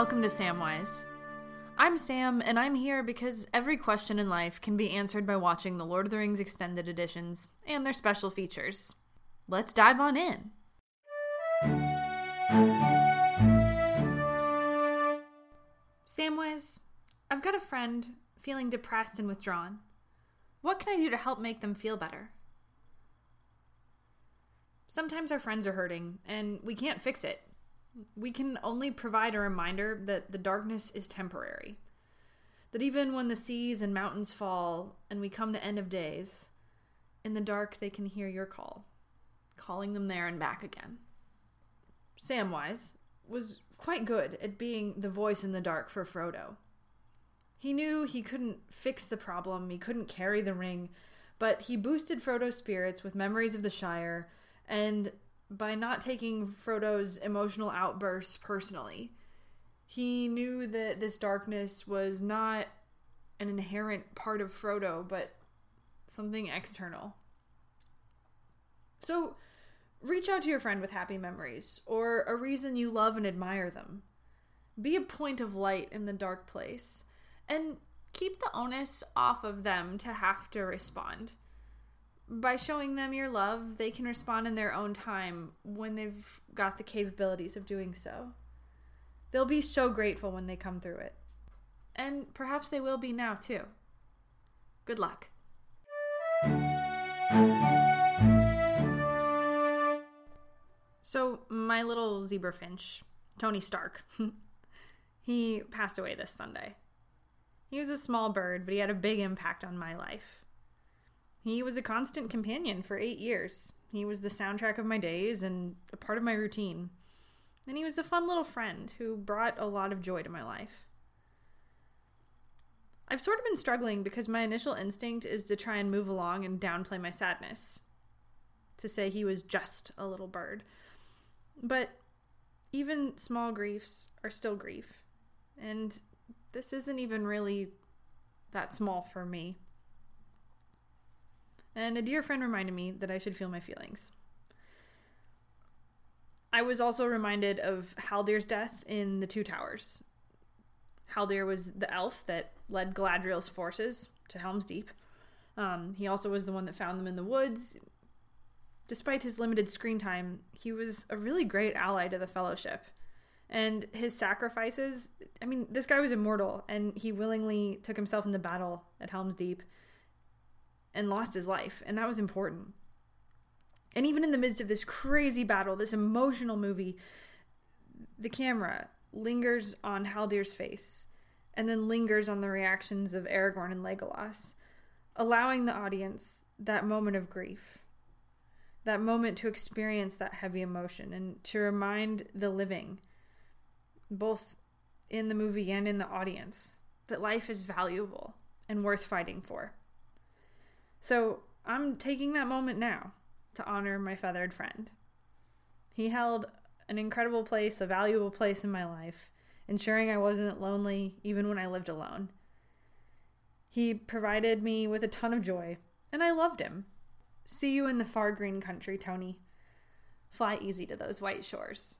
welcome to Samwise. I'm Sam, and I'm here because every question in life can be answered by watching the Lord of the Rings extended editions and their special features. Let's dive on in. Samwise, I've got a friend feeling depressed and withdrawn. What can I do to help make them feel better? Sometimes our friends are hurting, and we can't fix it. We can only provide a reminder that the darkness is temporary. That even when the seas and mountains fall and we come to end of days, in the dark they can hear your call, calling them there and back again. Samwise was quite good at being the voice in the dark for Frodo. He knew he couldn't fix the problem, he couldn't carry the ring, but he boosted Frodo's spirits with memories of the Shire and by not taking Frodo's emotional outbursts personally, he knew that this darkness was not an inherent part of Frodo, but something external. So, reach out to your friend with happy memories or a reason you love and admire them. Be a point of light in the dark place and keep the onus off of them to have to respond by showing them your love, they can respond in their own time when they've got the capabilities of doing so. They'll be so grateful when they come through it. And perhaps they will be now, too. Good luck. So, my little zebra finch, Tony Stark, he passed away this Sunday. He was a small bird, but he had a big impact on my life. He was a constant companion for eight years. He was the soundtrack of my days and a part of my routine. And he was a fun little friend who brought a lot of joy to my life. I've sort of been struggling because my initial instinct is to try and move along and downplay my sadness. To say he was just a little bird. But even small griefs are still grief. And this isn't even really that small for me and a dear friend reminded me that I should feel my feelings. I was also reminded of Haldir's death in The Two Towers. Haldir was the elf that led Galadriel's forces to Helm's Deep. Um, he also was the one that found them in the woods. Despite his limited screen time, he was a really great ally to the Fellowship. And his sacrifices I mean, this guy was immortal, and he willingly took himself into battle at Helm's Deep and lost his life, and that was important. And even in the midst of this crazy battle, this emotional movie, the camera lingers on Haldir's face and then lingers on the reactions of Aragorn and Legolas, allowing the audience that moment of grief, that moment to experience that heavy emotion and to remind the living, both in the movie and in the audience, that life is valuable and worth fighting for. So I'm taking that moment now to honor my feathered friend. He held an incredible place, a valuable place in my life, ensuring I wasn't lonely even when I lived alone. He provided me with a ton of joy, and I loved him. See you in the far green country, Tony. Fly easy to those white shores.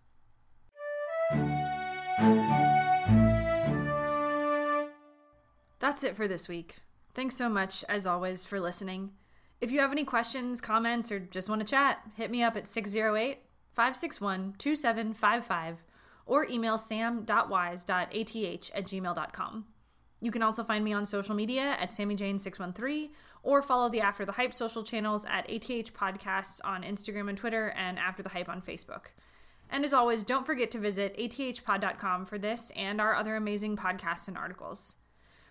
That's it for this week. Thanks so much, as always, for listening. If you have any questions, comments, or just want to chat, hit me up at 608 561 2755 or email sam.wise.ath at gmail.com. You can also find me on social media at SammyJane613 or follow the After the Hype social channels at ATH Podcasts on Instagram and Twitter and After the Hype on Facebook. And as always, don't forget to visit athpod.com for this and our other amazing podcasts and articles.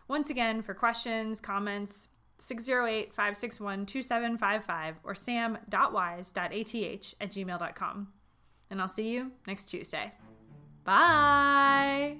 Once again, for questions, comments, 608 561 2755 or sam.wise.ath at gmail.com. And I'll see you next Tuesday. Bye.